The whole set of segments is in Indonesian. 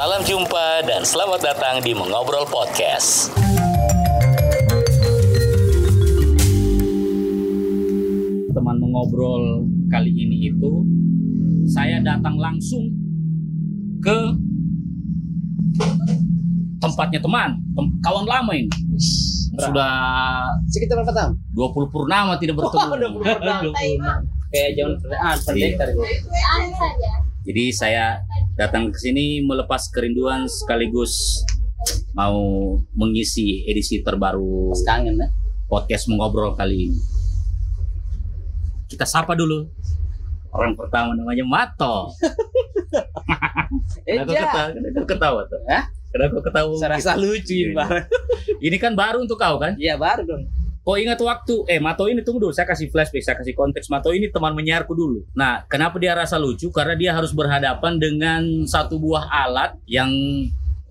Salam jumpa dan selamat datang di Mengobrol Podcast. teman mengobrol kali ini itu saya datang langsung ke tempatnya teman, tem- kawan lama ini. Sudah Sekitar berapa tahun? 20 purnama tidak bertemu. Kayak zaman pendekar itu. Jadi saya datang ke sini melepas kerinduan sekaligus mau mengisi edisi terbaru Pas kangen ya. podcast mengobrol kali ini. Kita sapa dulu. Orang pertama namanya Mato. Kenapa ketawa? Kenapa ketawa tuh? Hah? Kenapa ketawa? Saya rasa lucu ini, Bang. Ini kan baru untuk kau kan? Iya, baru dong. Kau ingat waktu, eh Mato ini tunggu dulu, saya kasih flashback, saya kasih konteks. Mato ini teman menyiarku dulu. Nah, kenapa dia rasa lucu? Karena dia harus berhadapan dengan satu buah alat yang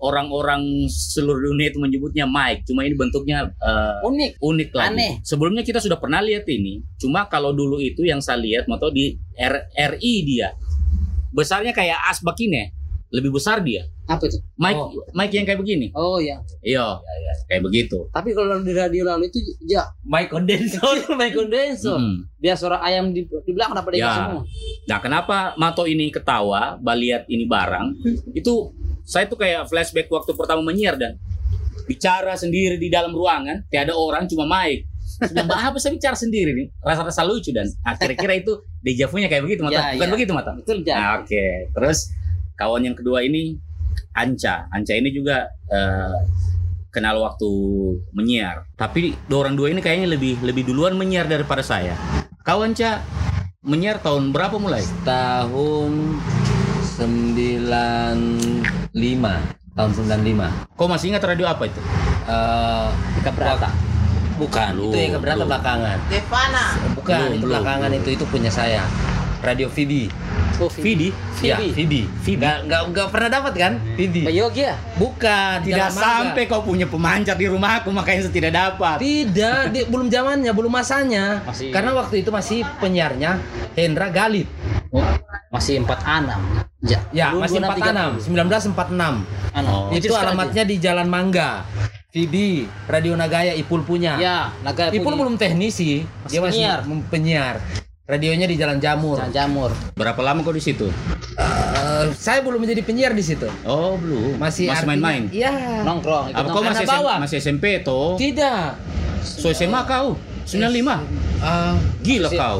orang-orang seluruh dunia itu menyebutnya mic. Cuma ini bentuknya eh, Unik. unik lagi. Aneh. Sebelumnya kita sudah pernah lihat ini. Cuma kalau dulu itu yang saya lihat Mato di R- RI dia. Besarnya kayak asbak ini. Lebih besar dia. Apa itu? Mic Oh. mic yang kayak begini. Oh, iya. Iya, kayak begitu. Tapi kalau di radio lalu itu ya mic kondensor, mic kondensor. Mm. Dia suara ayam di, di belakang kenapa dia Ya. semua? Nah, kenapa Mato ini ketawa, Baliat ini barang? Itu saya tuh kayak flashback waktu pertama menyiar dan bicara sendiri di dalam ruangan, tiada orang cuma mic. Sudah apa saya bicara sendiri nih? Rasa-rasa lucu dan nah, kira-kira itu dejavunya kayak begitu Mata. Ya, Bukan ya. begitu Mata? Betul, ja. Nah, Oke, terus kawan yang kedua ini Anca. Anca ini juga eh, kenal waktu menyiar. Tapi orang dua ini kayaknya lebih lebih duluan menyiar daripada saya. Kau Anca menyiar tahun berapa mulai? tahun 95 tahun 95 Kau masih ingat radio apa itu? eh Ika Berata. bukan Belum, itu yang keberatan belakangan Devana. bukan Belum, itu belakangan belum. itu itu punya saya radio Vidi Oh, Vidi. ya Vidi. Vidi Vidi. nggak nggak nggak pernah dapat kan Vidi Pak Yogi ya? bukan Tidak sampai kau punya pemancar di rumahku makanya saya tidak dapat. tidak di- belum zamannya belum masanya Masih- karena waktu itu masih penyiarnya Hendra Galip Oh, masih 46. Ja. ya Belum masih 26, 46 1946 Anu, Oh. itu alamatnya di Jalan Mangga Vidi Radio Nagaya Ipul punya Ya, Naga Ipul belum teknisi, dia masih penyiar. penyiar. Radionya di Jalan Jamur. Jangan jamur. Berapa lama kau di situ? Eh, saya belum menjadi penyiar di situ. Oh, belum. Masih main-main. Iya. Nongkrong. Apa kau masih bawah. masih SMP toh? Tidak. So SMA kau? 95. Eh, Gila Masih- kau.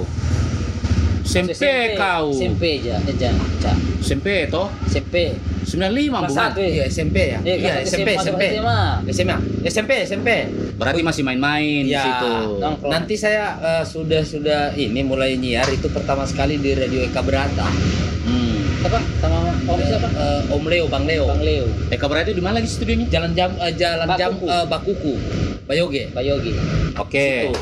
SMP kau. SMP aja, aja, aja. SMP toh? SMP. 95 Kelas bukan? satu ya? iya SMP ya. Eh, Iya kelas SMP SMA, SMP. SMA. SMA SMP SMP. Berarti masih main-main di Ya, situ. nongkrong. Nanti saya eh, sudah sudah ini mulai nyiar itu pertama sekali di Radio Eka Berata. Hmm. Apa? Sama Om siapa? Eh, Om Leo, Bang Leo. Bang Leo, Eka berarti di mana lagi studionya? Jalan jam eh, jalan jam Bakuku. eh, Bakuku. Bayoge. Pak Yogi. Oke. Situ.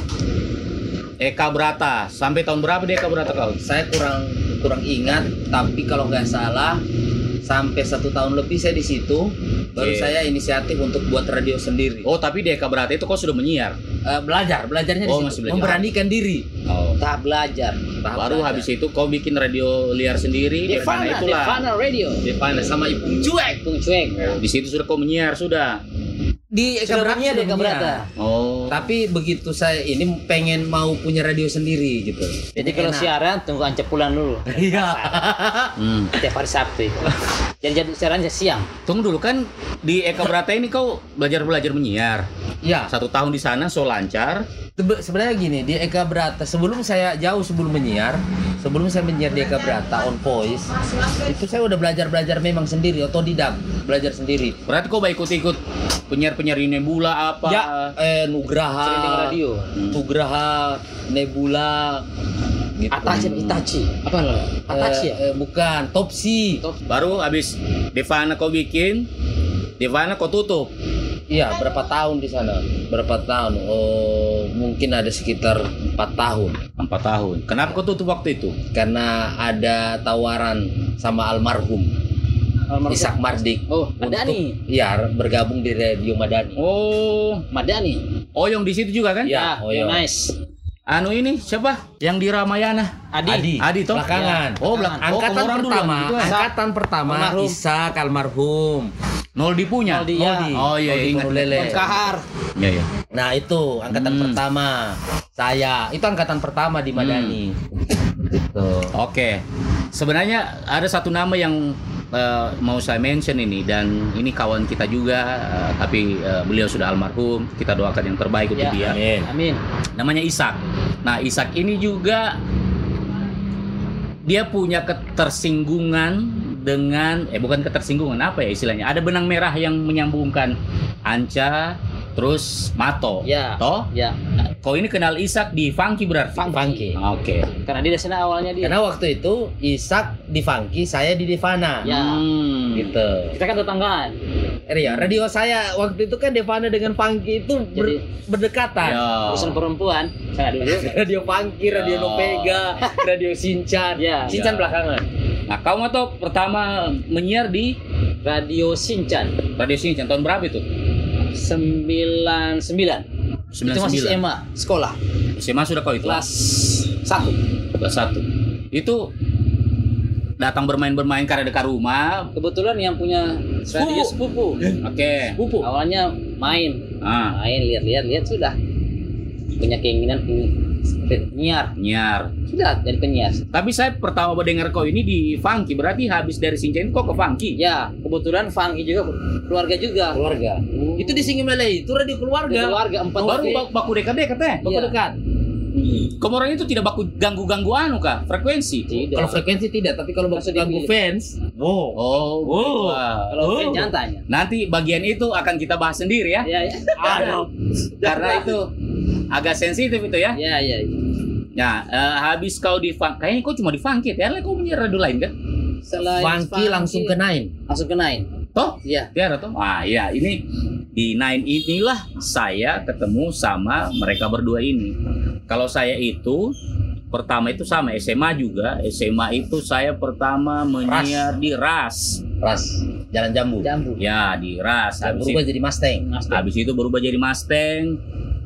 Eka Brata. Sampai tahun berapa di Eka Brata kau? saya kurang kurang ingat tapi kalau nggak salah sampai satu tahun lebih saya di situ baru saya inisiatif untuk buat radio sendiri Oh, tapi di Eka Brata itu kau sudah menyiar. Eh, belajar belajarnya di Oh, situ masih belajar. memberanikan diri Oh. Tahap belajar. Tahap Baru belajar. habis itu kau bikin radio liar sendiri, Devana Devana, itulah. Devana Radio. Devana sama Ipung Cuek. Tung cuek. Di situ sudah kau menyiar sudah. Di Eka Sudah Berata menyiar di Eka. Oh. tapi begitu saya ini pengen mau punya radio sendiri gitu Jadi kalau Enak. siaran tunggu ancepulan dulu. iya Hmm. Tiap hari Sabtu itu. Jadi jadi siarannya siang. Tunggu dulu kan di Eka Brata ini kau belajar-belajar menyiar. ya Satu tahun di sana so lancar. Sebe- sebenarnya gini di Eka Berata sebelum saya jauh sebelum menyiar sebelum saya menyiar di Eka Berata on voice itu saya udah belajar belajar memang sendiri otodidak belajar sendiri Berarti kau baik ikut-ikut penyiar-penyiar di Nebula apa? ya eh Nugraha radio. Nugraha Nebula gitu. Atachi, Itachi. Apa lo? Atachi ya? Eh, eh, bukan Topsi Baru habis Devana kau bikin, Devana kau tutup. Iya berapa tahun di sana berapa tahun oh mungkin ada sekitar empat tahun Empat tahun. Kenapa kau tutup waktu itu? karena ada tawaran sama almarhum Almarhum. Ishak Mardik Oh, untuk Madani. ya bergabung di Radio Madani. Oh, Madani. Oyong di situ juga kan? Ya, oh, oh, iya. nice. anu ini siapa? Yang di Ramayana. Adi. Adi. Adi toh? Belakangan. Oh, belak- oh, angkatan kamu orang duluan pertama. ya? Angkatan pertama Almarhum. Isak almarhum. Noldi punya. Noldi, ya. Noldi. Oh iya, Noldi ingat. Purulele. Kahar. Iya, iya. Nah itu angkatan Hmm. pertama saya itu angkatan pertama di Madani. Gitu. Oke. Sebenarnya ada satu nama yang eh, mau saya mention ini dan ini kawan kita juga eh, tapi eh, beliau sudah almarhum. Kita doakan yang terbaik untuk Ya. dia. Amin. Amin. Namanya Ishak. Nah, Ishak ini juga dia punya ketersinggungan dengan eh bukan ketersinggungan apa ya istilahnya? Ada benang merah yang menyambungkan Anca terus Mato. Ya. Toh? Ya. Kau ini kenal Ishak di Funky berarti? Funky. Oke. Karena dia di sana awalnya dia. Karena waktu itu Isak di Funky, saya di Devana. Ya. Hmm. Gitu. Kita kan tetanggaan. Eh, ya, radio saya waktu itu kan Devana dengan Funky itu ber- Jadi berdekatan. Ya. Urusan perempuan. Saya dulu. Radio Funky, Radio Ya. Nopega, Radio Sinchan. Ya. Sinchan Ya. belakangan. Nah, kau atau pertama menyiar di Radio Sinchan. Radio Sinchan tahun berapa itu? 99. Itu masih 99. SMA, sekolah. SMA sudah kau itu? Kelas 1. Kelas satu. Itu datang bermain-bermain karena dekat rumah. Kebetulan yang punya radio sepupu. Oke. Sepupu. Awalnya main, Ah, main lihat-lihat lihat sudah. Punya keinginan penyiar. nyiar. Sudah jadi penyiar. Tapi saya pertama mendengar kau ini di Funky, berarti habis dari Sinchan kau ke Funky. Ya, kebetulan Funky juga keluarga juga. Keluarga. Itu di Singimele itu radio Di keluarga. keluarga empat Baru orang. bak- baku dekat-dekat teh. Baku Iya. dekat. Kamu orang itu tidak baku ganggu-ganggu anu kah? Frekuensi. Tidak. Kalau frekuensi tidak, tapi kalau baku ganggu fans, wow. Oh, gitu. Ah. Kalau fan jangan tanya. Nanti bagian itu akan kita bahas sendiri ya. Ya, ya. Karena itu agak sensitif itu ya. Ya, ya. Nah, eh, habis kau di Funky, kayaknya kau cuma di Funky, ya? Kau punya radio lain kan? Selain Funky langsung ke Nine. langsung ke Nine. Toh? Iya. Tiara toh? Wah, ya ini di Nine inilah saya ketemu sama mereka berdua ini. Kalau saya itu pertama itu sama SMA juga. SMA itu saya pertama menyiar di RAS. Ras, Jalan Jambu. Jambu. Ya, di RAS. Dan Habis berubah itu, jadi Mustang. habis itu berubah jadi Mustang.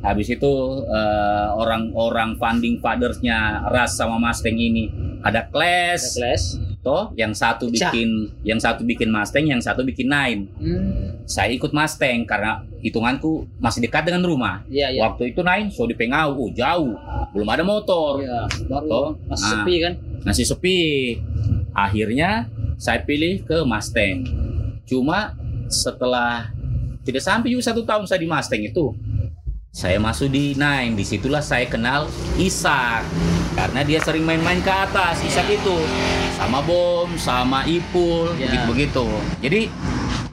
Habis itu eh, orang-orang founding fathersnya RAS sama Mustang ini ada Clash, Class. toh yang satu Pecah. bikin yang satu bikin Mustang, yang satu bikin Nine. Hmm. Saya ikut Mustang karena hitunganku masih dekat dengan rumah. Iya, iya. Waktu itu Nine so di Pengau, oh, jauh, belum ada motor, Iya, baru Toh? masih Ah. sepi kan? masih sepi. Akhirnya saya pilih ke Mustang. Cuma setelah tidak sampai juga satu tahun saya di Mustang itu, saya masuk di Nine. Di situlah saya kenal Isak karena dia sering main-main ke atas. Isak itu sama Bom, sama Ipul, Ya. begitu begitu. Jadi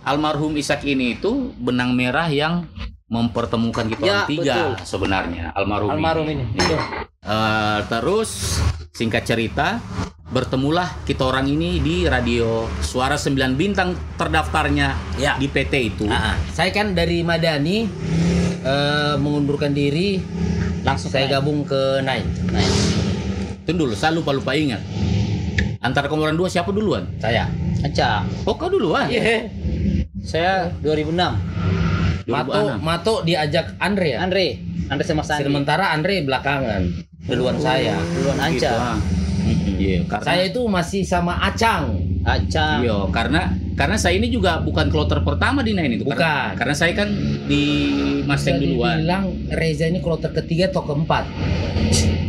almarhum Isak ini itu benang merah yang mempertemukan kita Ya, orang tiga betul. sebenarnya almarhum. Almarhum ini. Itu. Eh, terus singkat cerita bertemulah kita orang ini di radio Suara 9 Bintang terdaftarnya Ya. di PT itu. Ah, saya kan dari Madani eh, mengundurkan diri, Langsung saya gabung ke Nine. Nine. Tunggu dulu, saya lupa lupa ingat. Antara kamu orang dua siapa duluan? Saya. Aca. Oh kau duluan. Iya. Saya 2006. Mato, 2006. Mato diajak Andre ya. Andre. Andre sama Sandi. Sementara Andre belakangan duluan saya. Duluan Gitu, Anca. ah. Iya, karena Saya itu masih sama Acang. Aca. Iya, karena karena saya ini juga bukan kloter pertama di Nine itu. Karena, Bukan. karena saya kan di Mustang duluan. dibilang Reza ini kloter ketiga atau keempat.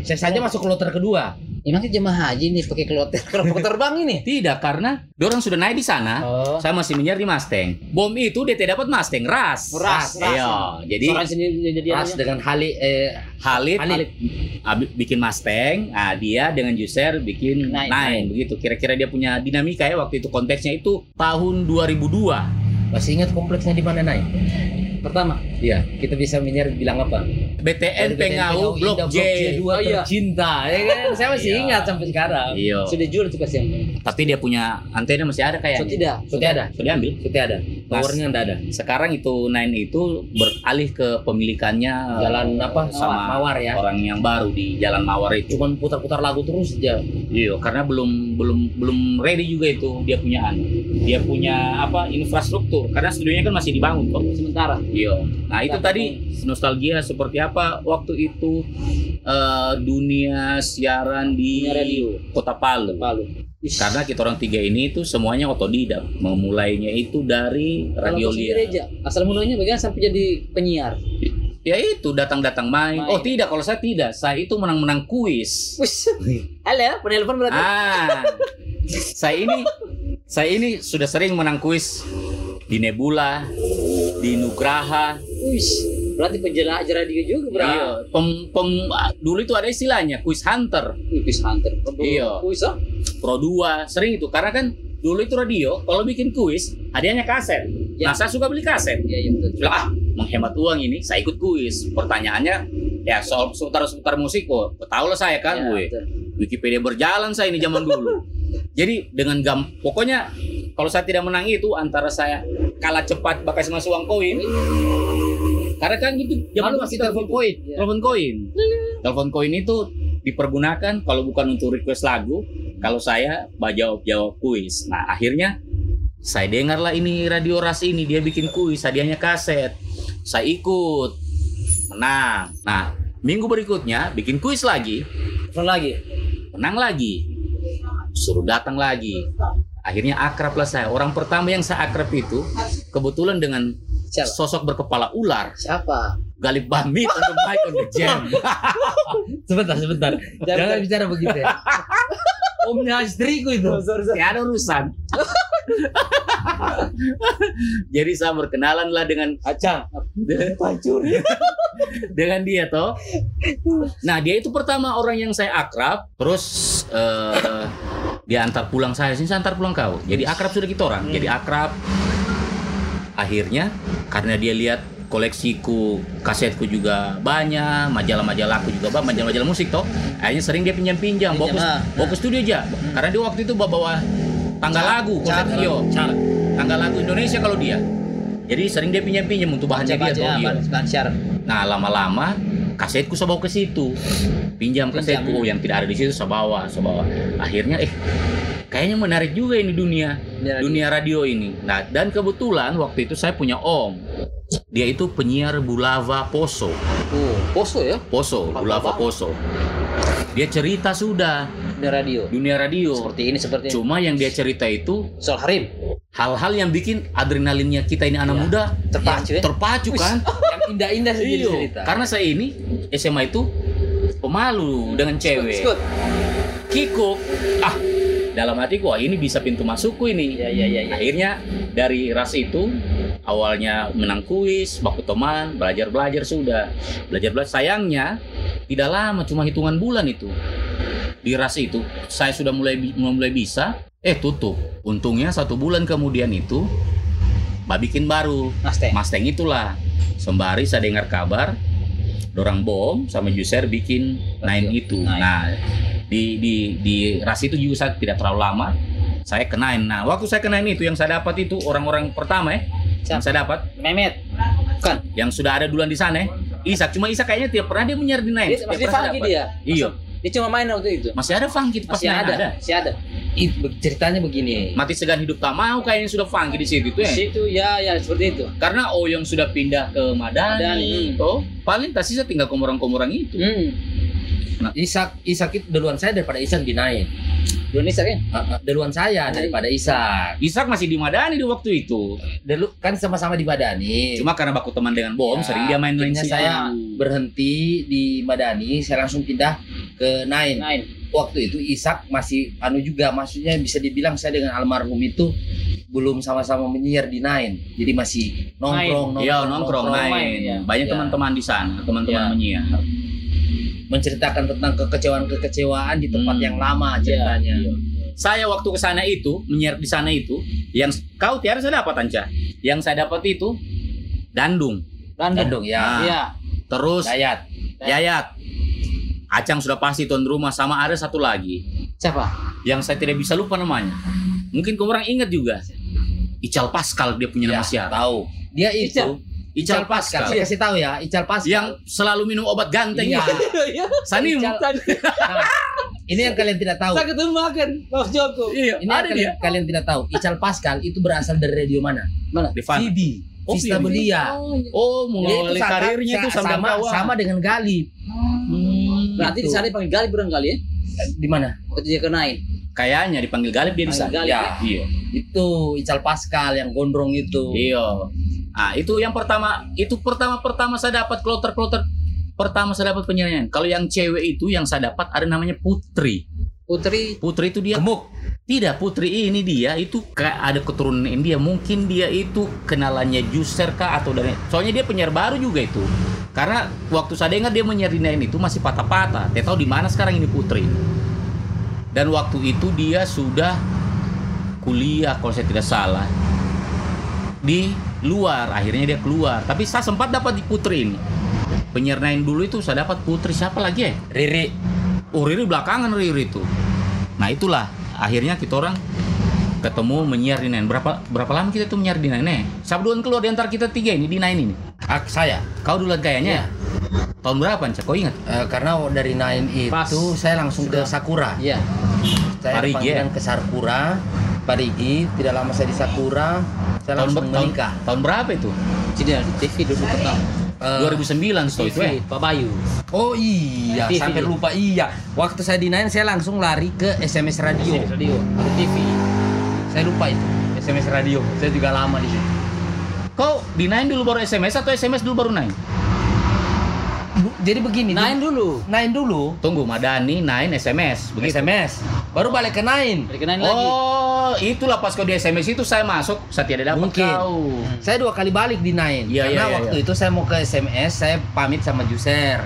Saya saja masuk kloter kedua. Ini nanti jemaah haji nih pakai kloter. Kalau terbang ini. Tidak, karena orang sudah naik di sana. Oh. Saya masih menyiar di Mustang. Bom itu dia tidak dapat Mustang, ras. Ras, ras. Iya, jadi sendiri jadi Ras dengan Hali eh Halid, Halid. ah, bi- bikin Mustang, ah, dia dengan Juser bikin Nine. Nine, begitu. Kira-kira dia punya dinamika ya waktu itu konteksnya itu tahun 2002. masih ingat kompleksnya di mana naik? pertama. Iya, kita bisa menyiar bilang apa? BTN Pengau Blok J. dua Oh, iya. tercinta, ya kan? Saya masih Iya. ingat sampai sekarang. Iya. Sudah jual tuh kasih yang. Tapi dia punya antena masih ada So kayaknya. tidak. Sudah ada, Sudah diambil. sudah ada. Towernya enggak ada. Sekarang itu Nine itu beralih ke pemilikannya Jalan apa? sama Mawar ya. orang yang baru di Jalan Mawar itu. Cuman putar-putar lagu terus aja. Iya, karena belum belum belum ready juga itu dia punya anu. Dia punya apa infrastruktur karena studionya kan masih dibangun kok. Sementara. Iya. Nah, itu Nah, tadi nostalgia seperti apa waktu itu eh, dunia siaran di Dunia radio. Kota Palu. Palu. Karena kita orang tiga ini itu semuanya otodidak. Memulainya itu dari radio liar. asal mulanya bagaimana sampai jadi penyiar? Ya itu datang-datang main. Main. Oh tidak, kalau saya tidak. Saya itu menang-menang kuis. Halo, penelpon berarti. Ah, saya ini saya ini sudah sering menang kuis di Nebula, di Nugraha. Wis. Berarti penjelajah radio juga berarti. Iya, pem, pem- dulu itu ada istilahnya kuis hunter, Kuis hunter. Iya. Kuis ah? Pro 2, sering itu karena kan dulu itu radio kalau bikin kuis hadiahnya kaset. Ya. Nah, saya suka beli kaset. Iya, iya betul. Bilang, ah, menghemat uang ini, saya ikut kuis. Pertanyaannya ya soal seputar-seputar musik kok. Tahu lah saya kan, Iya, gue. betul. Wikipedia berjalan saya ini zaman dulu. Jadi dengan gam, pokoknya kalau saya tidak menang itu antara saya kalah cepat pakai sama uang koin. Karena kan itu zaman masih kita telepon gitu. koin. Iya. Telepon koin. Telepon koin itu dipergunakan kalau bukan untuk request lagu, kalau saya bah jawab-jawab kuis. Nah, akhirnya saya dengarlah ini radio ras ini dia bikin kuis, hadiahnya kaset. Saya ikut. Menang. Nah, minggu berikutnya bikin kuis lagi, Telepon lagi. menang lagi. Suruh datang lagi. Akhirnya akrab lah saya. Orang pertama yang saya akrab itu kebetulan dengan Siapa? sosok berkepala ular. Siapa? Galip Bamit on the mic on the jam. Sebentar, sebentar. Jangan bicara begitu ya. Omnya istriku itu. Ya ada urusan. Jadi saya berkenalan lah dengan Acang. dengan dia toh. Nah dia itu pertama orang yang saya akrab. Terus eh, dia antar pulang saya sini saya antar pulang kau. Jadi akrab sudah kita orang. Jadi akrab. Akhirnya karena dia lihat koleksiku kasetku juga banyak majalah-majalahku juga banyak majalah-majalah musik toh akhirnya sering dia pinjam-pinjam bawa ah. bawa ke studio aja karena dia waktu itu bawa, bawa tangga lagu koleksi yo car- tangga lagu Indonesia kalau dia jadi sering dia pinjam-pinjam untuk bahannya dia toh, syarat. Nah lama-lama kasetku saya bawa ke situ, pinjam kasetku Pinjam. oh, yang tidak ada di situ saya bawa, saya bawa. Akhirnya eh kayaknya menarik juga ini dunia Dunia radio. dunia radio ini. Nah dan kebetulan waktu itu saya punya om, dia itu penyiar Bulava Poso, Oh, poso ya? Poso, Apa Bulava. Poso. Dia cerita sudah Di radio. dunia radio. Seperti ini, seperti ini. Cuma yang dia cerita itu Soal Harim. hal-hal yang bikin adrenalinnya kita ini anak Iya. muda Terpacu ya? terpacu kan. Yang indah-indah sendiri Iya, cerita. karena saya ini SMA itu pemalu dengan cewek. Skut. Kikuk. Ah, dalam hatiku wah ini bisa pintu masukku ini. Iya, iya, iya. iya. Akhirnya dari ras itu awalnya menang kuis, baku teman, belajar-belajar sudah. Belajar-belajar sayangnya tidak lama cuma hitungan bulan itu. Di ras itu saya sudah mulai mulai bisa, eh tutup. Untungnya satu bulan kemudian itu Mbak bikin baru. Mustang. Mustang itulah. Sembari saya dengar kabar Dorang Bom sama Juser bikin Nine itu. Nah, di di di ras itu juga saya tidak terlalu lama. Saya ke Nine. Nah, waktu saya ke Nine itu yang saya dapat itu orang-orang pertama ya. Yang Siapa? saya dapat Memet. Bukan. yang sudah ada duluan di sana ya. Isak, cuma Isak kayaknya tiap pernah dia menyiar di Tiap masih funky dia. Iya. Dia cuma main waktu itu. Masih ada funky pas Masih Nine ada. Masih ada. It- ceritanya begini. Mati segan hidup tak mau kayaknya sudah funky di situ tuh Di ya. situ ya, ya seperti itu. Karena oh yang sudah pindah ke Madani, Madani. oh paling tak sisa tinggal komorang-komorang itu. Hmm. Isak, Isak itu duluan saya daripada Isak dinaik. Indonesia kan? Ah, ah, duluan saya daripada Isak. Isak masih di Madani di waktu itu. Dulu kan sama-sama di Badani. Cuma karena baku teman dengan Bom, Ya, sering dia main main saya berhenti di Madani, saya langsung pindah ke Nine. Main. Waktu itu Isak masih anu juga, maksudnya bisa dibilang saya dengan almarhum itu belum sama-sama menyiar di Nine. Jadi masih nongkrong, nongkrong, Iya nongkrong main. main, ya. Banyak Ya. teman-teman di sana, teman-teman Ya. menyiar. Menceritakan tentang kekecewaan-kekecewaan di tempat Hmm. yang lama ceritanya. Iya. Saya waktu ke sana itu menyiar di sana itu, yang kau tiara saya dapat Anca. Yang saya dapat itu Dandung, Bandung ya. Ah. Iya. terus Dayat. Yayat. Acang sudah pasti tuan rumah sama ada satu lagi Siapa? yang saya tidak bisa lupa namanya. Mungkin kamu orang ingat juga. Ical Pascal dia punya nama Ya, siapa? tahu. Dia itu Ical. Ical Pascal. Saya kasih tahu ya, Ical Pascal. Yang selalu minum obat ganteng. Iya. Iya. Sanim. Ical- Nah, ini yang kalian tidak tahu. Saya ketemu makan Mas Joko. Iya, Ini ada yang dia. kalian, kalian tidak tahu. Ical Pascal itu berasal dari radio mana? Mana? Di Fana. Phoebe. Oh, Vista. Belia. Oh, Oh, mengawali karirnya itu sama, sama dengan Galip. Hmm, berarti Gitu. di sana dipanggil Galip berang kali ya? Di mana? Waktu dia kenain. Kayaknya dipanggil Galip dia sana. Galip, Ya, ya? Iya. Itu Ical Pascal yang gondrong itu. Iya. Ah, itu yang pertama, itu pertama-pertama saya dapat kloter-kloter pertama saya dapat penyanyian. Kalau yang cewek itu yang saya dapat ada namanya Putri. Putri Putri itu dia Gemuk. Tidak, Putri ini dia itu kayak ada keturunan India. Mungkin dia itu kenalannya Juser kah atau dari soalnya dia penyiar baru juga itu. Karena waktu saya dengar dia menyiar itu masih patah-patah. Tidak tahu di mana sekarang ini Putri. Dan waktu itu dia sudah kuliah kalau saya tidak salah di luar. Akhirnya dia keluar. Tapi saya sempat dapat di Putri ini. Penyiar Nine dulu itu saya dapat Putri siapa lagi ya? Riri. Oh Riri belakangan Riri itu. Nah itulah akhirnya kita orang ketemu menyiar di Nine. Berapa berapa lama kita tuh menyiar di Siapa duluan keluar di antara kita tiga ini di Nine ini? Ak saya. Kau duluan kayaknya. Tahun berapa Cak? Kau ingat? Eh, karena dari Nine itu Pas. saya langsung ke Sakura. Iya. Saya Parigi, panggilan ke Sakura. Parigi, tidak lama saya di Sakura, saya Tahun, langsung tahun, menikah. tahun berapa itu? Jadi di TV dulu pertama. Eh, 2009 setahu itu ya. TV Pak Bayu. Oh iya, TV. sampai lupa iya. Waktu saya di Nine saya langsung lari ke SMS radio. Radio. Di TV. Saya lupa itu. SMS radio. Saya juga lama di situ. Kau di Nine dulu baru SMS atau SMS dulu baru Nine? Jadi begini. Di- dulu. Nine dulu. Tunggu, Madani Nine SMS. Begitu. SMS. Baru balik ke Nine. Dikenain lagi. Oh, itulah pas kau di SMS itu saya masuk, saya tidak dapat Mungkin. kau. Saya dua kali balik di Nine. Iya, Karena iya, iya, waktu iya. itu saya mau ke SMS, saya pamit sama Juser.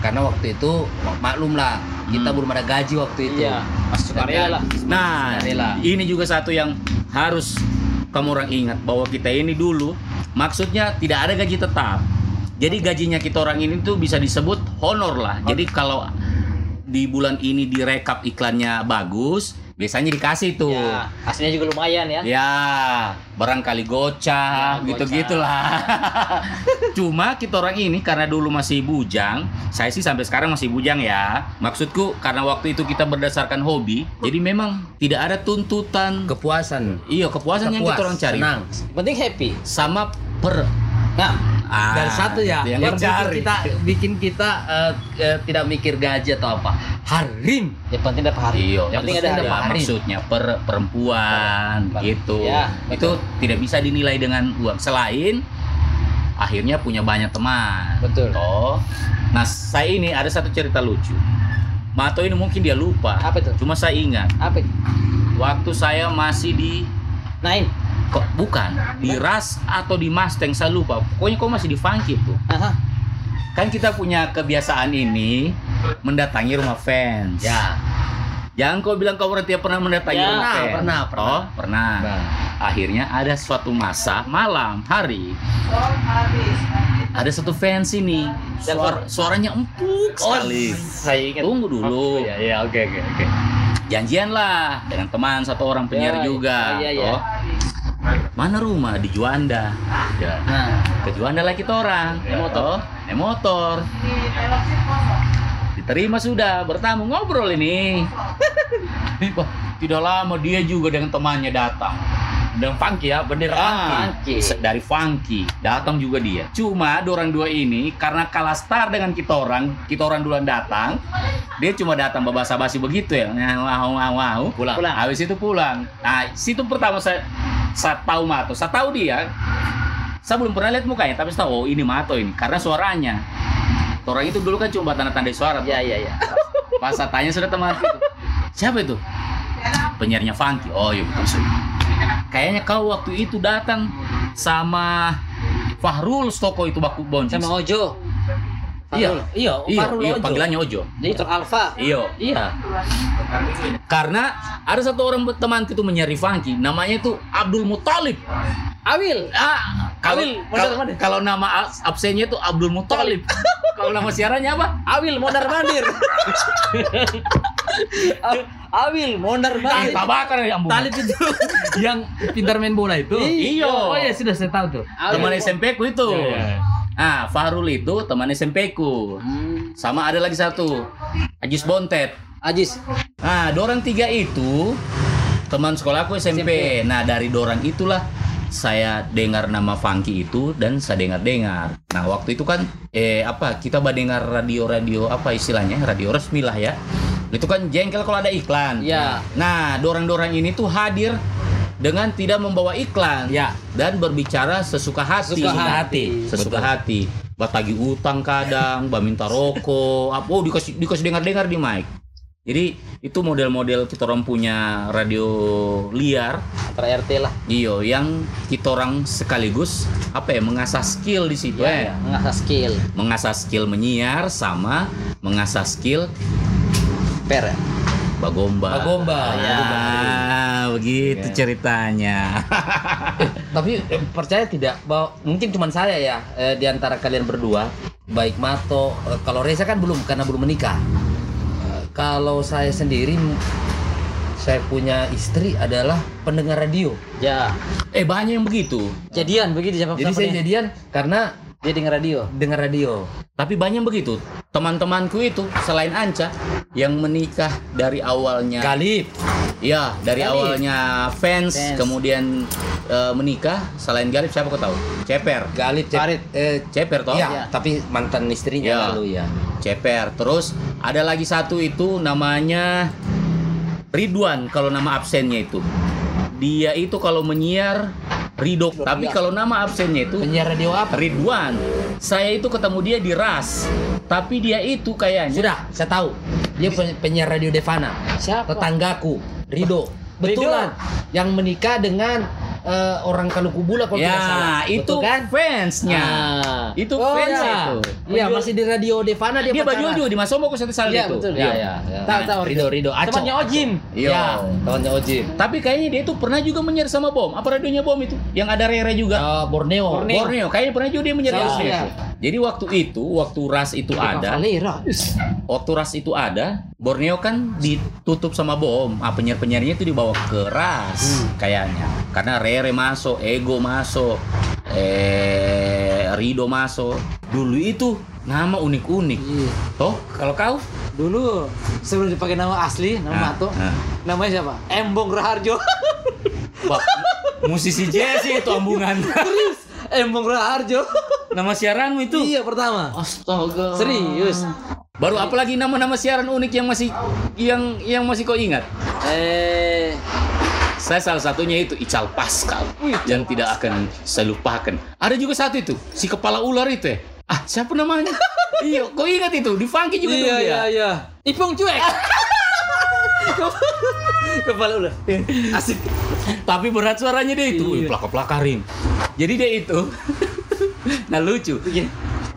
Karena waktu itu maklum lah, kita Hmm. belum ada gaji waktu itu. Iya. Mas sukarela lah. Nah, Sukarela. ini juga satu yang harus kamu orang ingat bahwa kita ini dulu maksudnya tidak ada gaji tetap. Jadi gajinya kita orang ini tuh bisa disebut honor lah. Jadi kalau di bulan ini direkap iklannya bagus, biasanya dikasih tuh. Ya, aslinya juga lumayan ya. Ya, barangkali gocap, Ya, gitu-gitulah. Cuma kita orang ini karena dulu masih bujang, saya sih sampai sekarang masih bujang ya. Maksudku karena waktu itu kita berdasarkan hobi, jadi memang tidak ada tuntutan. Kepuasan. iya, kepuasan yang Kepuas, kita orang cari. Senang. Yang Penting happy. Sama per Nah, ah, Dan satu ya, yang, yang, kita bikin kita bikin kita eh, eh, tidak mikir gaji atau apa. Harim. yang penting dapat hari. Iya, yang penting ada ya, maksudnya per perempuan Per- gitu. Ya, itu tidak bisa dinilai dengan uang. Selain akhirnya punya banyak teman. Betul. Oh. Nah, saya ini ada satu cerita lucu. Mato ini mungkin dia lupa. Apa itu? Cuma saya ingat Apa itu? waktu saya masih di Nine. Kok bukan di Ras atau di Mustang saya lupa. Pokoknya kok masih di Funky tuh. Aha. Kan kita punya kebiasaan ini mendatangi rumah fans. Ya. Jangan kau bilang kau berarti pernah mendatangi Ya, rumah fans. pernah, pernah. Oh, pernah. Nah, Akhirnya ada suatu masa malam hari ada satu fans ini suara, suaranya empuk sekali. saya ingat. Tunggu dulu. Ya, ya, oke, oke, oke. Janjian lah dengan teman satu orang penyiar Ya, juga. iya, iya. toh. Mana rumah di Juanda? Ya. Nah, Ke Juanda kita orang. Naik motor. Naik motor. Diterima sudah, bertamu ngobrol ini. Wah, tidak lama dia juga dengan temannya datang. Dan funky ya, bener Ah, Funky. dari Funky datang juga dia. Cuma orang dua ini karena kalah star dengan kita orang, kita orang duluan datang. Dia cuma datang babasa basi begitu ya, wow wow wow. Pulang. Pulang. Habis itu pulang. Nah, situ pertama saya saya tahu Mato, saya tahu dia. Saya belum pernah lihat mukanya, tapi saya tahu oh ini Mato ini karena suaranya. Orang itu dulu kan cuma tanda-tanda suara. ya ya ya. Pas saya tanya sudah teman itu. Siapa itu? Penyiarnya Funky. Oh iya betul. Kayaknya kau waktu itu datang sama Fahrul Stoko itu baku boncis. Sama Ojo. Iya, iya, Iya, iya, Ojo. panggilannya Ojo. Jadi truk Alfa. Iya. Iya. Karena ada satu orang teman itu menyari Funky, namanya itu Abdul Muthalib. Awil. Ah, kalau Awil, kalau, mana? kalau nama abs- absennya itu Abdul Muthalib. kalau nama siarannya apa? Awil mondar mandir. Awil, mondar Ah, banget. tak bakar ya ampun. Talib itu yang pintar main bola itu. Iya. Oh iya sudah saya tahu tuh. Teman SMP ku itu. Iya, iya. Ah, Fahrul itu teman SMP ku. Hmm. Sama ada lagi satu. Ajis Bontet. Ajis. Nah, dorang tiga itu teman sekolahku SMP. Nah, dari dorang itulah saya dengar nama Funky itu dan saya dengar-dengar. Nah, waktu itu kan eh apa kita dengar radio-radio apa istilahnya? Radio resmi lah ya. Itu kan jengkel kalau ada iklan. Ya. Nah, dorang-dorang ini tuh hadir dengan tidak membawa iklan Ya. dan berbicara sesuka hati. Sesuka hati. Sesuka hati. Batagi utang kadang, bah minta rokok, apa oh dikasih dikasih dengar-dengar di mic. Jadi itu model-model kita orang punya radio liar, Antara RT lah. iyo yang kita orang sekaligus apa ya mengasah skill di situ Ya, ya. mengasah skill. Mengasah skill menyiar sama mengasah skill Per ya? Bagomba. Bagomba. Ya, begitu Ya. ceritanya. Tapi eh, percaya tidak bahwa mungkin cuma saya ya eh, di antara kalian berdua, baik Mato, eh, kalau Reza kan belum karena belum menikah. Eh, kalau saya sendiri saya punya istri adalah pendengar radio. Ya. eh banyak yang begitu. Jadian begitu siapa Jadi saya jadian karena Dia dengar radio. dengar radio. Tapi banyak begitu. Teman-temanku itu selain Anca yang menikah dari awalnya Galip. Ya, dari Galip. awalnya fans, Fans. kemudian eh, menikah. Selain Galip siapa kau tahu? Ceper, Galip Cep- Farid. Eh, Ceper toh? iya, Ya. tapi mantan istrinya Ya. lalu ya. Ceper. Terus ada lagi satu itu namanya Ridwan kalau nama absennya itu. Dia itu kalau menyiar Ridho, tapi kalau nama absennya itu Penyiar radio apa? Ridwan. Saya itu ketemu dia di Ras, tapi dia itu kayaknya Sudah, saya tahu. Dia pen- penyiar radio Devana. Siapa? Tetanggaku, Rido. Betulan yang menikah dengan eh, orang Kaluku Bula kalau tidak salah. Ya, itu Betul kan? fansnya. Ah. Itu Oh, fans iya. itu. Iya, masih di radio Devana dia Dia baju juga di Masombo kok satu salah Iya, itu. betul. Iya, iya, iya. Tahu, tahu. Rido, Rido. Aco. Temannya Ojim. Iya. Iya, temannya Ojim. Tapi kayaknya dia tuh pernah juga menyiar sama Bom. Apa radionya Bom itu? Yang ada Rere juga. Eh, Borneo. Borneo. Borneo. Kayaknya pernah juga dia menyiar Iya, Borneo. Jadi waktu itu, waktu ras itu ada, waktu ras itu ada, Borneo kan ditutup sama Bom. Ah, penyiar-penyiarnya itu dibawa ke ras kayaknya. Karena Rere masuk, Ego masuk, eh Rido masuk. Dulu itu nama unik-unik. Iya. Toh, kalau kau? Dulu sebelum dipakai nama asli, nama Ah, Mato. ah. Namanya siapa? Embong Raharjo. Wah, musisi jazz itu ambungan. Embong Raharjo. Nama siaranmu itu? Iya pertama. Astaga. Serius. Baru apalagi nama-nama siaran unik yang masih yang yang masih kau ingat? Eh, Saya salah satunya itu Ical Pascal yang tidak akan saya lupakan. Ada juga satu itu si kepala ular itu ya. Ah siapa namanya? iya, kau ingat itu di Funky juga iya dulu iya ya. iya. Ipung cuek. Kepala ular. Asik. Tapi berat suaranya dia itu, Iya. Wih, pelakar-pelakarin. Jadi dia itu, nah lucu. Iya.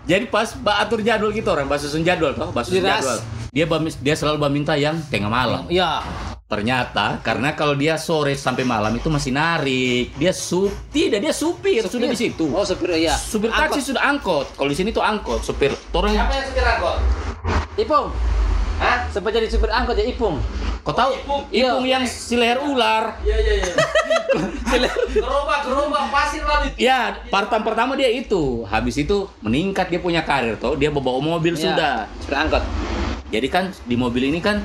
Jadi pas Mbak atur jadwal gitu orang, Mbak susun jadwal toh, Mbak susun Jelas. jadwal. Dia bam- dia selalu meminta yang tengah malam. Iya. Ternyata karena kalau dia sore sampai malam itu masih narik. Dia sup tidak dia supir, sudah di situ. Oh, supir ya. Supir taksi sudah angkot. Kalau di sini tuh angkot, supir. Orang yang supir angkot? Ipung. Hah? Sempat jadi supir angkot ya Ipung. Kau tahu? Iya. Ipung yang si leher ular. Iya, iya, iya. gerobak, gerobak pasir lalu itu. Ya, partam pertama dia itu. Habis itu meningkat dia punya karir toh. Dia bawa mobil Iya. sudah. Supir angkot. Jadi kan di mobil ini kan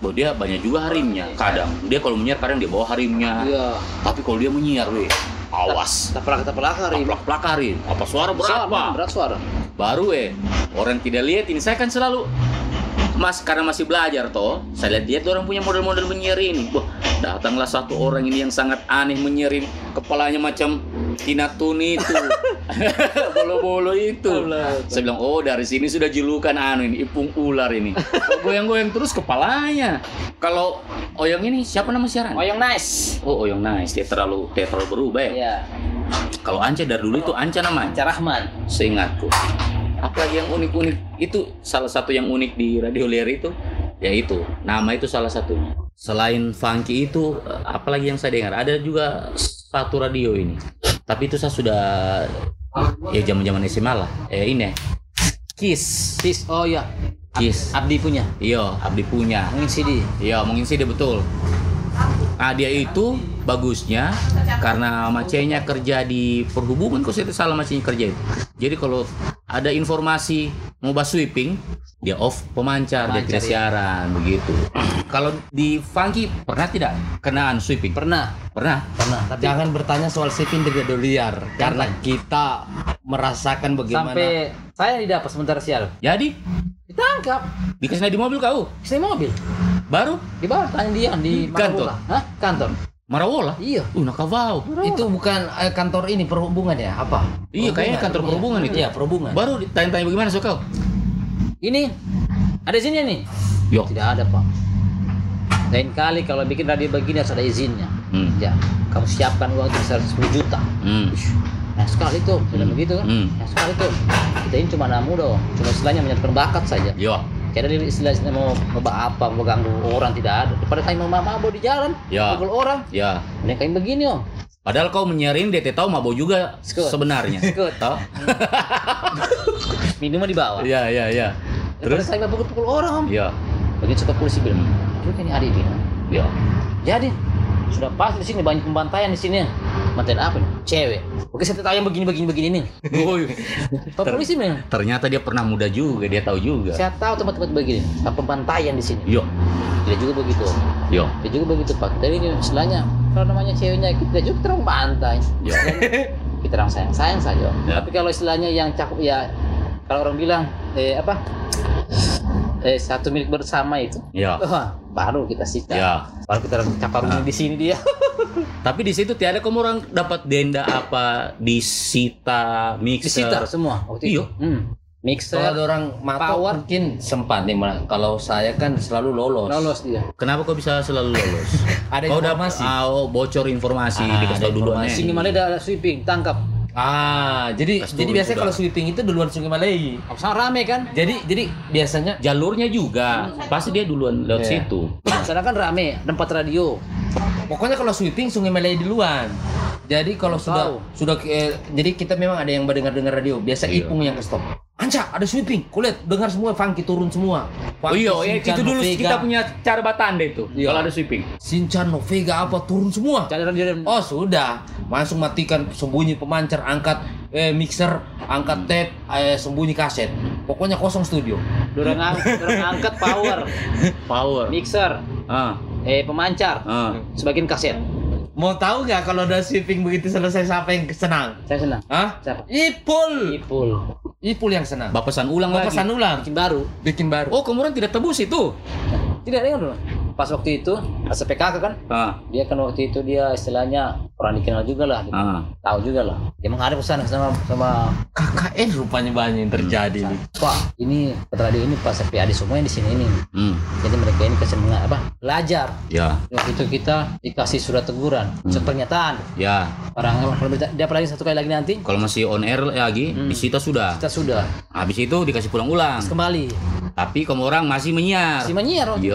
bahwa dia banyak juga harimnya. Kadang dia kalau menyiar kadang dia bawa harimnya. Iya. Tapi kalau dia menyiar, weh, awas. Tapelak tapelak hari. Plak plakarin. Apa suara berapa? Berat suara. Baru eh orang tidak lihat ini saya kan selalu Mas karena masih belajar toh, saya lihat dia tuh orang punya model-model menyiar ini. Wah, datanglah satu orang ini yang sangat aneh menyiarin kepalanya macam Tina Tuni itu. Bolo-bolo itu. Saya bilang, "Oh, dari sini sudah julukan anu ini, ipung ular ini." Goyang-goyang terus kepalanya. Kalau Oyong ini siapa nama siaran? Oyong nice. Oh, Oyong Nice. Dia terlalu dia terlalu berubah ya. Iya. Kalau Anca dari dulu itu Anca namanya Anca Rahman. seingatku. Apalagi yang unik-unik itu salah satu yang unik di Radio Liar itu yaitu nama itu salah satunya. Selain funky itu eh, apalagi yang saya dengar ada juga satu radio ini. Tapi itu saya sudah ya zaman-zaman SMA lah. Eh ini ya. Kiss. Tis. Oh iya. Yes. Abdi punya. Iya, Abdi punya. Mungkin CD. Iya, mungkin dia betul. Nah, dia itu bagusnya karena macenya kerja di perhubungan kok saya salah macenya kerja itu. Jadi kalau ada informasi mau bahas sweeping, dia off pemancar, dia Pemancar, tidak iya. siaran begitu. kalau di Funky pernah tidak kenaan sweeping? Pernah. Pernah. Pernah. Tapi Jangan bertanya soal sipin tidak liar karena kita merasakan bagaimana sampai saya didapat sementara sial. Jadi Ditangkap. dikasih di mobil kau Saya mobil. Baru Di bawah tanya dia di Kantor? Marabola. Hah? Kantor. Marawola. Iya. Uh, nakavau. itu bukan eh, kantor ini perhubungan ya apa? Iya, kayaknya kantor perhubungan itu. Iya perhubungan. Baru ditanya-tanya bagaimana so kau? Ini ada izinnya nih? Yo. Tidak ada pak. Lain kali kalau bikin radio begini harus ada izinnya. Hmm. Ya, kamu siapkan uang sebesar 10 juta. Hmm. Nah sekali tuh, bilang Hmm. begitu kan? Hmm. Nah sekali tuh, kita ini cuma namu dong, cuma istilahnya menyatakan bakat saja. Yo. Tidak ada istilah istilah mau coba apa, mau ganggu orang tidak ada. Daripada kami mau mabok di jalan, Ya. pukul orang, Ya. ini kami begini om. Padahal kau menyaring DT tahu mabok juga Skut. sebenarnya. Skut. Tahu? Minumnya di bawah. Iya, iya, iya. Terus? saya pukul pukul orang. Iya. Begitu suka polisi bilang, juga ini adik bilang. Iya. Jadi sudah pas di sini banyak pembantaian di sini. Pembantaian apa nih? Cewek. Oke saya tahu yang begini begini begini nih. Pak polisi bilang, Ternyata dia pernah muda juga, dia tahu juga. saya tahu tempat-tempat begini. Ada pembantaian di sini. Yo. Tidak juga begitu. Yo. Dia juga begitu Pak. Ini istilahnya kalau namanya ceweknya kita juga terang bantai. Yo. kita orang sayang sayang saja. Ya. Tapi kalau istilahnya yang cakep ya kalau orang bilang eh apa eh satu milik bersama itu, Ya. Baru kita sita. Ya. Baru kita capar Ah. di sini dia. Tapi di situ tiada kamu orang dapat denda apa disita mixer. Disita semua waktu itu. Iya. Hmm. Mixer, Kalau ada orang Power. mungkin sempat nih Mas. Kalau saya kan selalu lolos. lolos dia. Kenapa kau bisa selalu lolos? Ada kau informasi. ah, oh, bocor informasi Ah, dikasih tahu. Singi Malaya ada sweeping, tangkap. Ah, jadi jadi biasanya kalau sweeping itu duluan Sungai Malai. Sama rame kan? Jadi jadi biasanya Jalurnya juga pasti dia duluan lewat Iya. situ. Sedangkan rame, tempat radio. pokoknya kalau sweeping Sungai Malai duluan. Jadi kalau sudah Tahu. sudah eh, jadi kita memang ada yang mendengar dengar radio. Biasa Iya. Ipung yang ke stop. Anca, ada sweeping. Kulihat dengar semua funky turun semua. Oh Funky, iya, oh iya, Shinchan, itu dulu Novega. kita punya cara batande itu. Iya. Kalau ada sweeping. Shinchan, Novega apa turun semua. Dan Oh sudah, langsung matikan sembunyi pemancar, angkat eh, mixer, angkat tape, eh, sembunyi kaset. Pokoknya kosong studio. dorong, ang- angkat power, Power. mixer, Ah, eh pemancar, ah. sebagian kaset. Mau tahu nggak kalau udah sweeping begitu selesai siapa yang senang? Saya senang. Hah? Siapa? Ipul. Ipul. Ipul yang senang. Bapasan ulang lagi. Bapasan ulang. Bikin baru. Bikin baru. Oh, kemudian tidak tebus itu. Tidak dengar dulu. Pas waktu itu, pas PKK kan, Ah, dia kan waktu itu dia istilahnya orang dikenal juga lah, gitu. ah. tahu juga lah. Dia menghadap ke sana sama sama KKN rupanya banyak yang terjadi nih. Pak, ini radio ini ada semua yang di sini ini. Hmm. Jadi mereka ini kasih apa? Belajar. Ya, Waktu itu kita dikasih surat teguran, surat pernyataan. ya. Orang kalau dia dia apalagi satu kali lagi nanti Kalau masih on air lagi, Hmm. disita sudah. kita sudah Habis itu dikasih pulang ulang. Terus kembali. Tapi kamu orang masih menyiar. Si menyiar waktu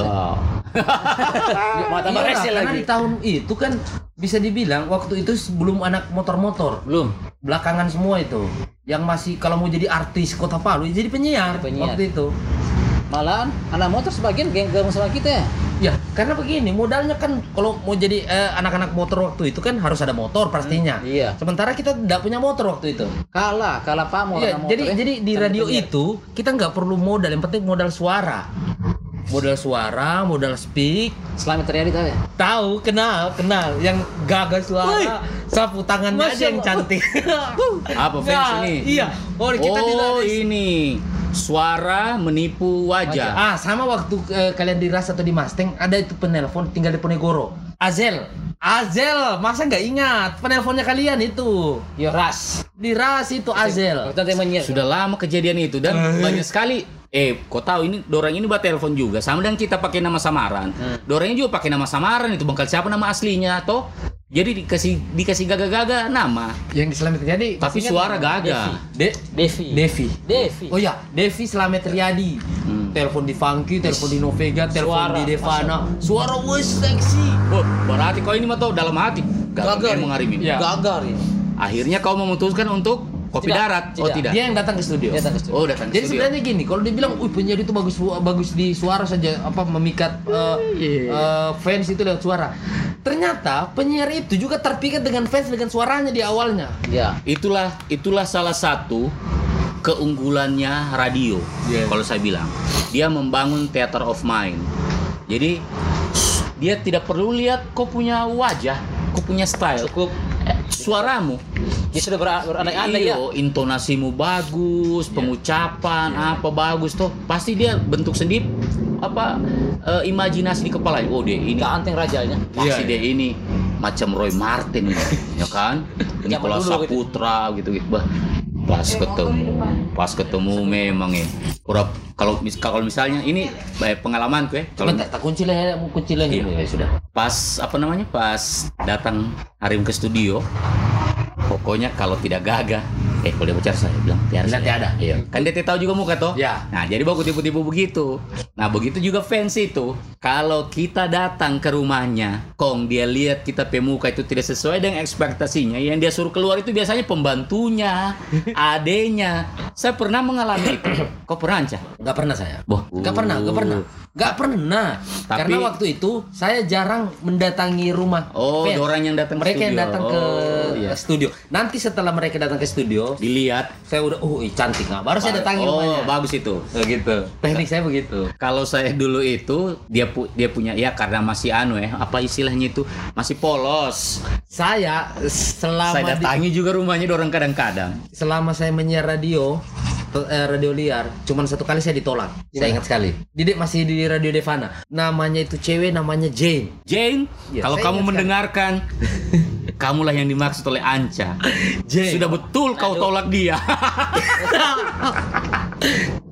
itu. Iya. Iyalah, resel karena lagi. di tahun itu kan bisa dibilang waktu itu sebelum anak motor-motor Belum. belakangan semua itu yang masih kalau mau jadi artis kota Palu jadi penyiar, Penyiar. waktu itu Malahan anak motor sebagian geng gabung sama kita ya. ya karena begini modalnya kan kalau mau jadi eh, anak-anak motor waktu itu kan harus ada motor pastinya Iya. sementara kita tidak punya motor waktu itu Kalah, kalah pamor Iya, motor jadi ya. jadi di radio penyiar. itu kita nggak perlu modal yang penting modal suara modal suara modal speak Selamat terjadi tahu ya. tahu kenal kenal yang gagal suara sapu tangannya Masya aja yang Allah. cantik Apa fans Nggak, ini? iya oh kita oh, ini. Suara menipu wajah. ah sama waktu eh, kalian di ras atau di Mustang ada itu penelpon tinggal di Ponegoro Azel Azel masa nggak ingat penelponnya kalian itu Yo ras. di ras itu Azel. Sudah lama kejadian itu dan banyak sekali eh kau tahu ini dorang ini buat telepon juga sama dengan kita pakai nama samaran. Hmm. Dorangnya juga pakai nama samaran itu bengkal siapa nama aslinya toh. Jadi dikasih dikasih gaga-gaga nama, yang di Selamat Riyadi tapi suara gaga. De Devi. Devi Devi. Oh ya, Devi Slamet Riyadi. Hmm. Telepon di Funky, telepon di Novega, telepon Suara, di Devana. Suara wes seksi. Oh, berarti kau ini mah tahu dalam hati. Gagal Gagal. emang hari ini. Iya. Gagal ini. Akhirnya kau memutuskan untuk Kopi Tidak, darat. Oh, tidak. tidak. Dia yang datang ke studio. Dia datang ke studio. Oh, datang ke Jadi studio. sebenarnya gini, kalau dibilang, "Wih, penyiar itu bagus bagus di suara saja, apa memikat eh, Iya. eh, fans itu lewat suara." Ternyata penyiar itu juga terpikat dengan fans dengan suaranya di awalnya. Ya. Itulah itulah salah satu keunggulannya radio. Iya. Kalau saya bilang, dia membangun theater of mind. Jadi dia tidak perlu lihat kau punya wajah, kau punya style, Cukup suaramu. Dia sudah ber- berandai-andai ya. Iyo, intonasimu bagus, pengucapan apa bagus tuh. Pasti dia bentuk sendiri apa eh, imajinasi di kepala. Oh, dia ini Gak anteng rajanya. pasti Iya, dia ini macam Roy Martin ya kan dulu gitu. Saputra gitu gitu bah pas ketemu pas ketemu memang ya Kurang- kalau mis- kalau misalnya ini baik pengalaman ya kalau Cuma tak, tak kunci lah, mau kunci lah Iya. ya sudah. pas apa namanya pas datang Harim ke studio pokoknya kalau tidak gagah eh kalau dia bicara saya bilang tiada saya. tiada. iya kan dia tahu juga muka toh Ya. nah jadi baku tipu-tipu begitu nah begitu juga fans itu kalau kita datang ke rumahnya kong dia lihat kita pemuka itu tidak sesuai dengan ekspektasinya yang dia suruh keluar itu biasanya pembantunya adenya saya pernah mengalami itu kok pernah Anca? Gak pernah saya. Boh. Gak pernah, gak pernah. Gak pernah. Tapi- Karena waktu itu saya jarang mendatangi rumah. Oh, fans. orang yang datang mereka yang datang ke Oh, iya. studio. Nanti setelah mereka datang ke studio, dilihat saya udah, oh ih, cantik nggak? Baru saya datangi oh rumahnya. bagus itu Begitu. Teknik saya begitu. Kalau saya dulu itu dia pu- dia punya ya karena masih anu ya apa istilahnya itu masih polos. Saya selama saya di- datangi juga rumahnya orang kadang-kadang. selama saya menyiar radio eh, radio liar cuman satu kali saya ditolak saya ingat sekali Didik masih di radio Devana namanya itu cewek namanya Jane Jane, Ya, kalau kamu mendengarkan kamulah yang dimaksud oleh Anca. Jane Sudah betul kau tolak dia.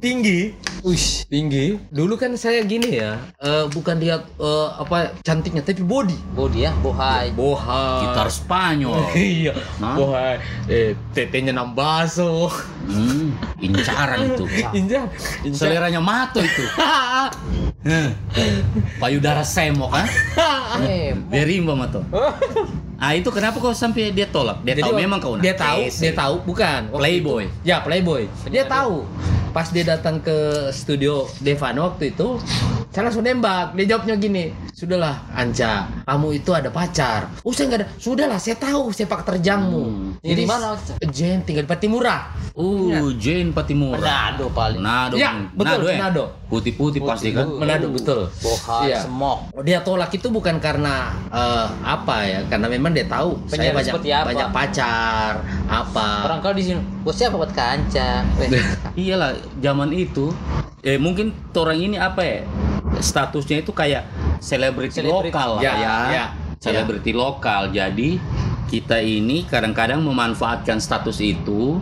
tinggi Ush, tinggi. Dulu kan saya gini ya, eh, bukan lihat eh, apa cantiknya, tapi body. Bodi ya, bohai. Bohai. Gitar Spanyol. iya. Hah? Bohai. Eh, tetenya enam baso. Hmm, incaran itu. Injak. Seleranya mato itu. Payudara semok kan? Eh, Berimba mato. Ah itu kenapa kok sampai dia tolak? Dia Jadi tahu memang kau dia tahu, dia tahu bukan Playboy. itu. Ya, Playboy. Dia tahu. Pas dia datang ke studio Devano waktu itu, saya langsung nembak. Dia jawabnya gini, "Sudahlah, Anca, kamu itu ada pacar." Oh, saya nggak ada. Sudahlah, saya tahu sepak terjangmu. Hmm. Ini di mana? Jen tinggal di Patimura. Uh, Jane Patimura. Manado paling. Manado. Ya, betul, eh? Manado. Putih-putih pasti kan. Manado betul. Bohai, Iya. semok. Oh, dia tolak itu bukan karena eh, apa ya? Karena memang dia tahu saya Penyiar banyak apa? banyak pacar, apa. Orang kalau di sini, buat siapa buat kanca? Iyalah, zaman itu eh mungkin orang ini apa ya? Statusnya itu kayak selebriti lokal lah Ya, ya. ya. Selebriti lokal. Jadi kita ini kadang-kadang memanfaatkan status itu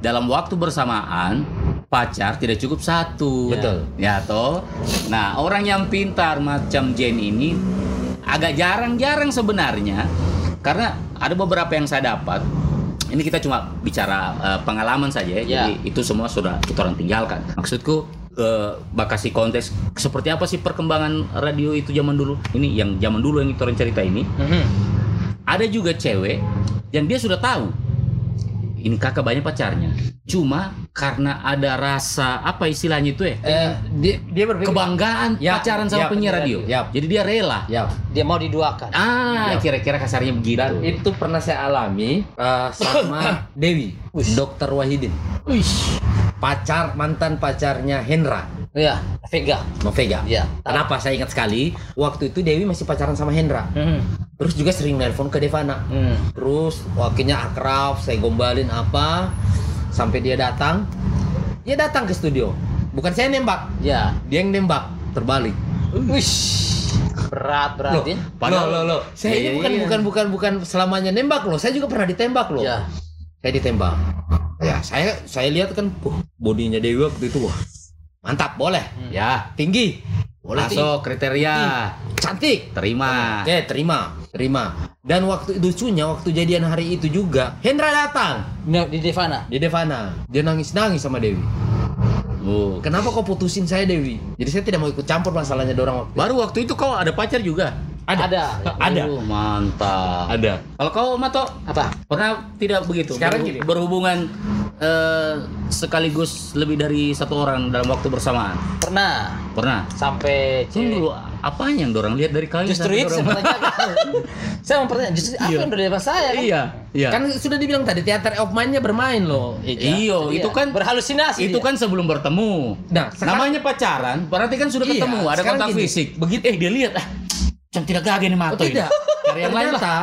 dalam waktu bersamaan pacar tidak cukup satu. Betul. Ya toh. Nah, orang yang pintar macam Jane ini agak jarang-jarang sebenarnya karena ada beberapa yang saya dapat ini kita cuma bicara eh, pengalaman saja ya. Ya. Jadi itu semua sudah kita orang tinggalkan. Maksudku eh bakasi konteks seperti apa sih perkembangan radio itu zaman dulu? Ini yang zaman dulu yang kita orang cerita ini. mhm. Ada juga cewek yang dia sudah tahu ini kakak banyak pacarnya. Cuma karena ada rasa apa istilahnya itu ya? Eh, dia, dia berpikir Kebanggaan Ya, pacaran sama ya, penyiar radio. Ya. Jadi dia rela. Ya, Dia mau diduakan. Ah, kira-kira kasarnya begitu. dan itu pernah saya alami eh, sama Dewi, Dokter Wahidin. Pacar mantan pacarnya Hendra, Iya, Vega. Novega. Iya. Kenapa saya ingat sekali? Waktu itu Dewi masih pacaran sama Hendra. Mhm. Terus juga sering nelpon ke Devana. Hmm. Terus wakilnya akrab, saya gombalin apa sampai dia datang. Dia datang ke studio. Bukan saya nembak, Ya. dia yang nembak terbalik. Wish. Berat Loh, berarti. Padahal- loh, loh, loh. Saya Iya, ini bukan iya. bukan bukan bukan selamanya nembak loh. Saya juga pernah ditembak loh. Ya. Saya ditembak. Ya, saya saya lihat kan bodinya Dewi waktu itu wah. Mantap, boleh. Ya, Tinggi. Boleh tinggi. masuk kriteria. Cantik. Terima. Oke, terima. Terima. Dan waktu lucunya waktu jadian hari itu juga Hendra datang Ini Di Devana. di Devana. Dia nangis-nangis sama Dewi. Oh. Kenapa kau putusin saya Dewi? Jadi saya tidak mau ikut campur masalahnya dorang waktu. Baru waktu itu kau ada pacar juga. Ada. Ada. Ada. Uh, Mantap. Ada. Kalau kau Mato Apa? pernah tidak begitu? Sekarang gini. berhubungan eh, sekaligus lebih dari satu orang dalam waktu bersamaan. Pernah Pernah. sampai cewek. dulu, apanya yang dorang lihat dari kalian? Justru itu saya dorang- pertanyakan. saya mau pertanyaan, justru apa Iya. yang lepas saya kan? Iya, iya. Kan sudah dibilang tadi teater of mind-nya bermain loh. Iyo, Iya. itu kan berhalusinasi. itu dia. kan sebelum bertemu. Nah, sekarang- Namanya pacaran, berarti kan sudah Iya, ketemu, ada sekarang kontak gini, fisik. Begitu eh dia lihat ah, cantik tidak gage nih Oh, Mato ini. tidak. Cari yang lain lah. Ternyata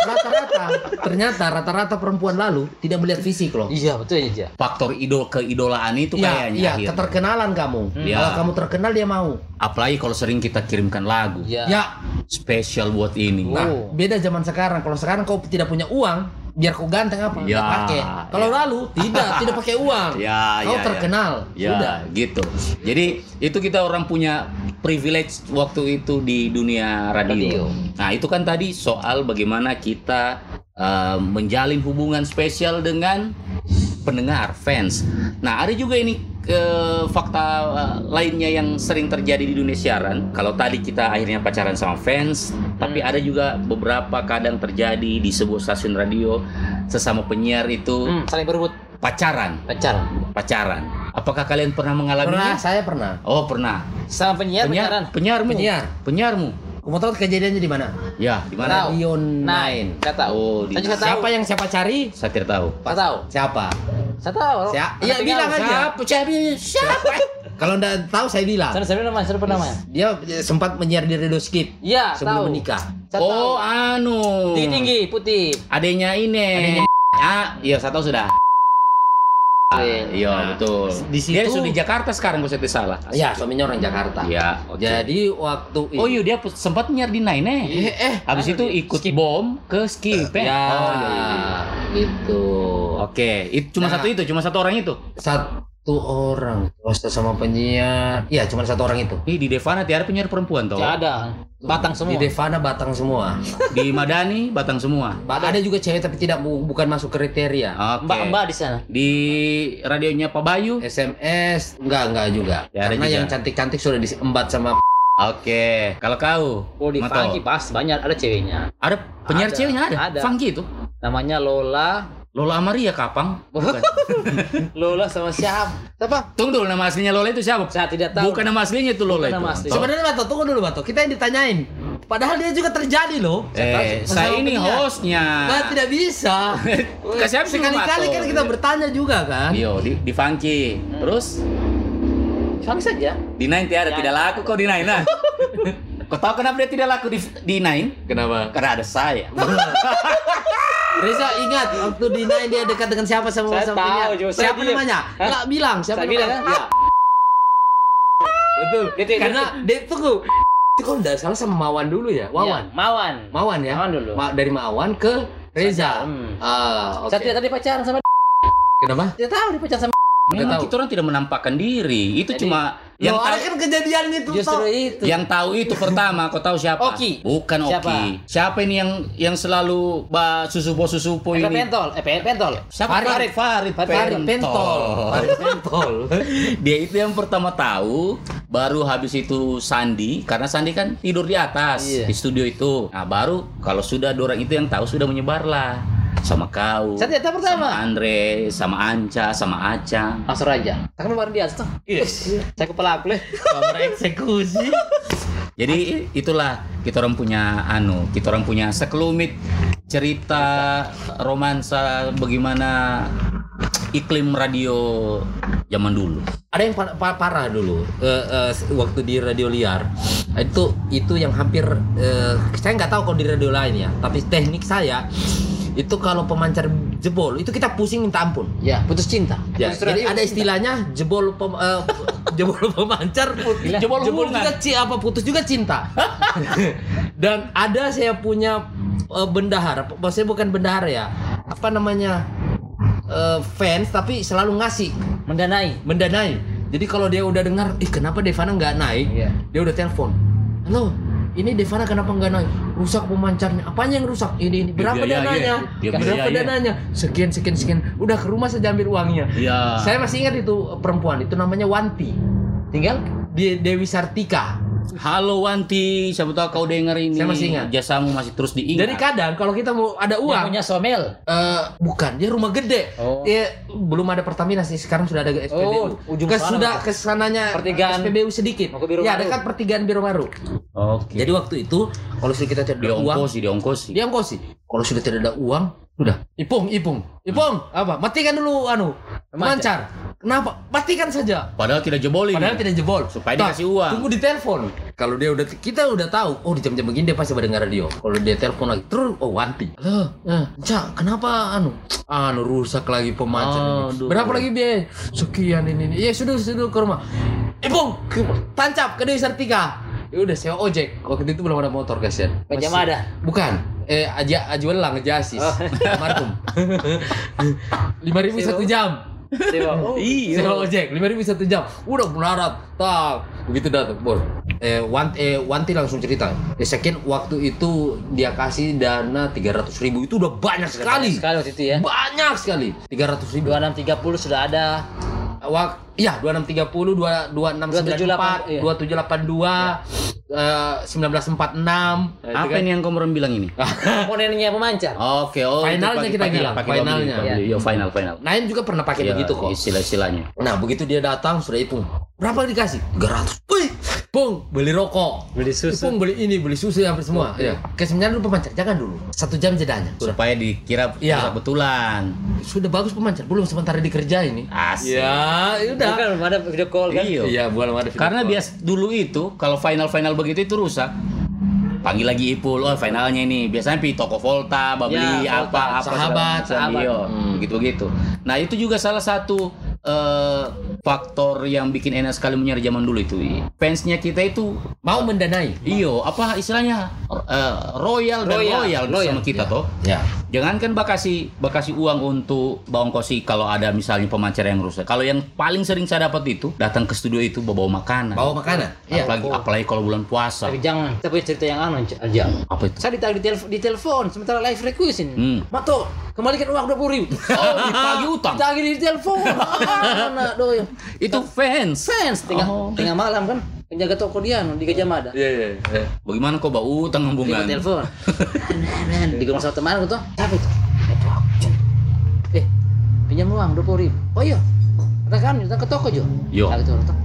rata-rata ternyata rata-rata perempuan lalu tidak melihat fisik loh. Iya betul ya. Faktor idol keidolaan itu Iya, kayaknya. iya, akhirnya. keterkenalan kamu. Iya. Kalau kamu terkenal dia mau. Apalagi kalau sering kita kirimkan lagu Iya. Ya, spesial buat ini. Oh. nah, beda zaman sekarang. Kalau sekarang kau tidak punya uang, biar kau ganteng apa? Ya, pakai. Kalau ya. lalu tidak, tidak pakai uang. Ya, kau ya, ya. terkenal. Ya, Sudah. gitu. Jadi itu kita orang punya privilege waktu itu di dunia radio. Radio. Nah, itu kan tadi soal bagaimana kita eh, menjalin hubungan spesial dengan pendengar, fans. Nah, ada juga ini eh, fakta eh, lainnya yang sering terjadi di dunia siaran. Kalau tadi kita akhirnya pacaran sama fans, tapi ada juga beberapa kadang terjadi di sebuah stasiun radio sesama penyiar itu Hmm, saling berebut pacaran, pacaran. pacaran. Apakah kalian pernah mengalami? Pernah, saya pernah. Oh, pernah. Sama penyiar pacaran. penyiarmu. Penyiar. Penyiarmu. Kamu tahu kejadiannya di mana? Ya, di mana? Radio Nine. 9. Saya tahu. Oh, di Saya tahu. Siapa yang siapa cari? Saya tidak tahu. Saya tahu. Siapa? Saya tahu. Siapa? Iya, bilang aja. Siapa? Siapa? Siapa? Kalau enggak tahu saya bilang. Saya saya namanya, saya lupa namanya. Dia sempat menyiar di Radio Skip Iya, sebelum tahu. menikah. Saya Oh, tahu. anu. Tinggi tinggi putih. Adanya ini. Adanya Ah, iya, saya tahu sudah. Iya, betul. di Dia situ- sudah di Jakarta sekarang kalau saya tidak salah. Ya, suaminya orang Jakarta. Iya, oke. Jadi waktu Oh iya dia sempat nyiar di Nine eh. eh, eh Habis itu ikut bom ke skip eh. ya, Oh, iya, iya, iya. gitu. Oke, itu cuma Nah. satu itu, cuma satu orang itu. Satu orang host sama penyiar. Iya, cuma satu orang itu. Ih, di Devana tiada penyiar perempuan toh. Tidak ada. Batang semua. Di Devana batang semua. Di Madani batang semua. Ada juga cewek tapi tidak bu- bukan masuk kriteria. Oke. Mbak-mbak di sana. Di radionya Pak Bayu. SMS enggak enggak juga. Ya, Karena juga. yang cantik-cantik sudah diembat sama Oke. Kalau kau, Oh di. Funky pasti banyak ada ceweknya. ada penyiar Ada, ceweknya ada. ada. Funky itu. Namanya Lola. Lola Amaria Kapang. Bukan. Lola sama siapa? Siapa? Tunggu dulu nama aslinya Lola itu siapa? Saya tidak tahu. Bukan nama aslinya itu Lola Bukan itu. nama. Sebenarnya Bato, tunggu dulu Bato. Kita yang ditanyain. Padahal dia juga terjadi loh. Eh, saya ini hostnya. Nah, tidak bisa. Kasih Sekali-kali kan kita bertanya juga kan. Yo, di, di Funky. Terus Funky saja. di Nine tiada tidak laku kok di Nine nah. Kau tahu kenapa dia tidak laku di di Nine? Kenapa? Karena ada saya. Reza ingat waktu di Nine dia dekat dengan siapa sama Saya sama tahu, saya Siapa diam. namanya? Enggak bilang siapa Saya bilang namanya? Iya. Betul. Dia tidak- Karena dia tunggu. Itu kalau enggak salah sama Mawan dulu ya? Wawan. Iya, Mawan. Mawan ya? Mawan dulu. Ma- dari Mawan ke Reza. Hmm. Ah, oke. Saya tidak tadi pacaran sama Kenapa? Tidak tahu dia pacaran sama tahu. kita orang tidak menampakkan diri. Itu Jadi, cuma Yang yang tahu kan kejadian itu Justru toh. itu. yang tahu itu pertama kau tahu siapa? Oki. Bukan Oki. Siapa? Siapa ini yang yang selalu ba susupo susupo Ada ini? pentol, eh pe- pentol. Siapa? Farid. Farid. Farid Pentol. Farid Pentol. Dia itu yang pertama tahu, baru habis itu Sandi, karena Sandi kan tidur di atas Iya. di studio itu. Nah baru kalau sudah orang itu yang tahu sudah menyebarlah sama kau, Saya tidak tahu pertama. sama Andre, sama Anca, sama Acang. Langsung aja. Kan baru dia tuh. Iya. Saya kepala aku leh. Kamar eksekusi. Jadi itulah kita orang punya anu, kita orang punya sekelumit cerita romansa bagaimana iklim radio zaman dulu. Ada yang pa- pa- parah dulu eh, eh, waktu di radio liar itu itu yang hampir eh, saya nggak tahu kalau di radio lain ya tapi teknik saya itu kalau pemancar jebol itu kita pusing minta ampun Ya, putus cinta. ya, Putus jadi ada istilahnya jebol pem, eh, jebol pemancar Gila, jebol jebol juga ci, apa putus juga cinta dan ada saya punya eh, bendahara maksudnya bukan bendahara ya apa namanya eh, fans tapi selalu ngasih mendanai. mendanai. Jadi kalau dia udah dengar, ih kenapa Devana nggak naik? Iya. Dia udah telepon. Halo, ini Devana kenapa nggak naik? Rusak pemancarnya. Apanya yang rusak? Ini ini. Berapa biayain. dananya? Dia Berapa biayain. dananya? Sekian sekian sekian. Udah ke rumah saja ambil uangnya. Ya. Saya masih ingat itu perempuan. Itu namanya Wanti. Tinggal Dia Dewi Sartika. Halo Wanti, siapa tahu kau dengar ini. Saya masih ingat. Jasamu masih terus diingat. Jadi kadang kalau kita mau ada Dia uang, punya somel. Eh, bukan, dia rumah gede. Oh. Dia belum ada Pertamina sih, sekarang sudah ada SPBU. Oh, ujung sana, sudah ke sananya Pertigaan- SPBU sedikit. Mau ke Biro ya, dekat pertigaan Biro Baru. Oke. Jadi waktu itu kalau sudah kita tidak ada uang, diongkosi, diongkosi. dia ongkosi. Kalau sudah tidak ada uang, udah. Ipung, ipung, ipung. Apa? Matikan dulu anu pemancar. Kenapa? Matikan saja. Padahal tidak jebolin. Padahal tidak jebol. Supaya Tak, dikasih uang. Tunggu di telepon. Kalau dia udah kita udah tahu, oh di jam-jam begini dia pasti mendengar radio. Kalau dia telepon lagi, terus oh wanti. Loh, eh, Cak, kenapa anu? Anu rusak lagi pemancar. Aduh. Berapa lagi biaya? Sekian ini. ini. Iya, sudah sudah ke rumah. Eh, Bung, tancap ke Dewi Sartika. Ya udah sewa ojek. Waktu itu belum ada motor kasihan. Ke Masih- Jamada? Bukan. Eh, aja ajuelang ngejasis. Oh. Almarhum. Lima ribu satu jam. Sewa. Oh, Iya. Sewa ojek, lima ribu satu jam. Udah melarat, tak. Begitu datang, bos. Eh, Wan, eh, Wanti langsung cerita. Eh, sekian waktu itu dia kasih dana tiga ratus ribu itu udah banyak sekali. Sekali waktu itu ya. Banyak sekali. Tiga ratus ribu. 2630 sudah ada. Wak, iya 2630, 2694, 2782, 2782, eh, 1946. Apa ini yang orang bilang ini? Komponennya pemancar. Oke, oh itu Finalnya kita bilang, finalnya. Iya, final, final. Naim juga pernah pakai Iya, begitu kok. Istilah-istilahnya. Nah begitu dia datang sudah hitung berapa dikasih 300 Wih, Pung beli rokok Beli susu. Pung beli ini beli susu hampir semua ya kesebenarnya dulu pemancar jangan dulu satu jam jedanya sudah Supaya dikira Iya. kebetulan. sudah bagus pemancar belum sementara dikerja ini Asik. ya udah Bukan belum ada video call kan? Iya. iya belum ada video Karena call. bias dulu itu kalau final-final begitu itu rusak. Panggil lagi Ipul, oh finalnya ini biasanya pi toko Volta, beli Ya, apa Volta, apa sahabat, sahabat, sahabat. iya, begitu begitu. Nah itu juga salah satu eh, faktor yang bikin enak sekali menyiar zaman dulu itu. Fansnya kita itu mau mendanai iyo apa istilahnya eh, royal dan Royal, royal, royal, sama kita ya. toh. ya Jangankan bakasi bakasi uang untuk bongkosi kalau ada misalnya pemancar yang rusak. Kalau yang paling sering saya dapat itu datang ke studio itu bawa makanan. bawa makanan iya apalagi apalagi kalau bulan puasa. Tapi jangan, kita punya cerita yang anu aja. Apa itu? Saya ditagih di, telepon, di telepon sementara live request ini. Hmm. Mato, kembalikan uang 20 ribu. Oh, ditagih utang. Ditagih di telepon. Mana doy. Itu fans. Fans tengah Oh. tengah malam kan penjaga toko dia di Gajah Mada. iya iya iya. Bagaimana kau bawa utang Dia hubungan? telepon. di rumah sama teman gitu. Siapa itu? Itu. Eh, pinjam uang 20 ribu. Oh iya. Katakan, datang ke toko Jo. Yo. Gitu, datang.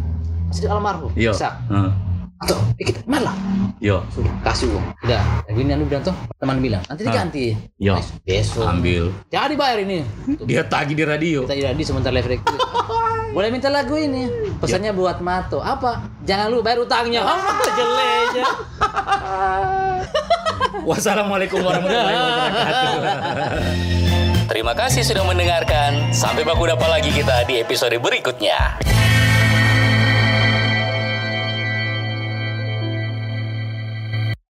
Masih di almarhum. Yo. Sak. Heeh. Atau, eh, kita malah. Yo. Kasih uang. Udah. Begini anu bilang tuh, teman bilang, nanti diganti. Yo. Besok. Ambil. Jadi bayar ini. Tuh, Dia tagih di radio. kita jadi sebentar live request. Boleh minta lagu ini. Pesannya buat Mato. Apa? Jangan lu bayar utangnya. Ah, jeleknya. Wassalamualaikum warahmatullahi wabarakatuh. Terima kasih sudah mendengarkan. Sampai baku dapat lagi kita di episode berikutnya.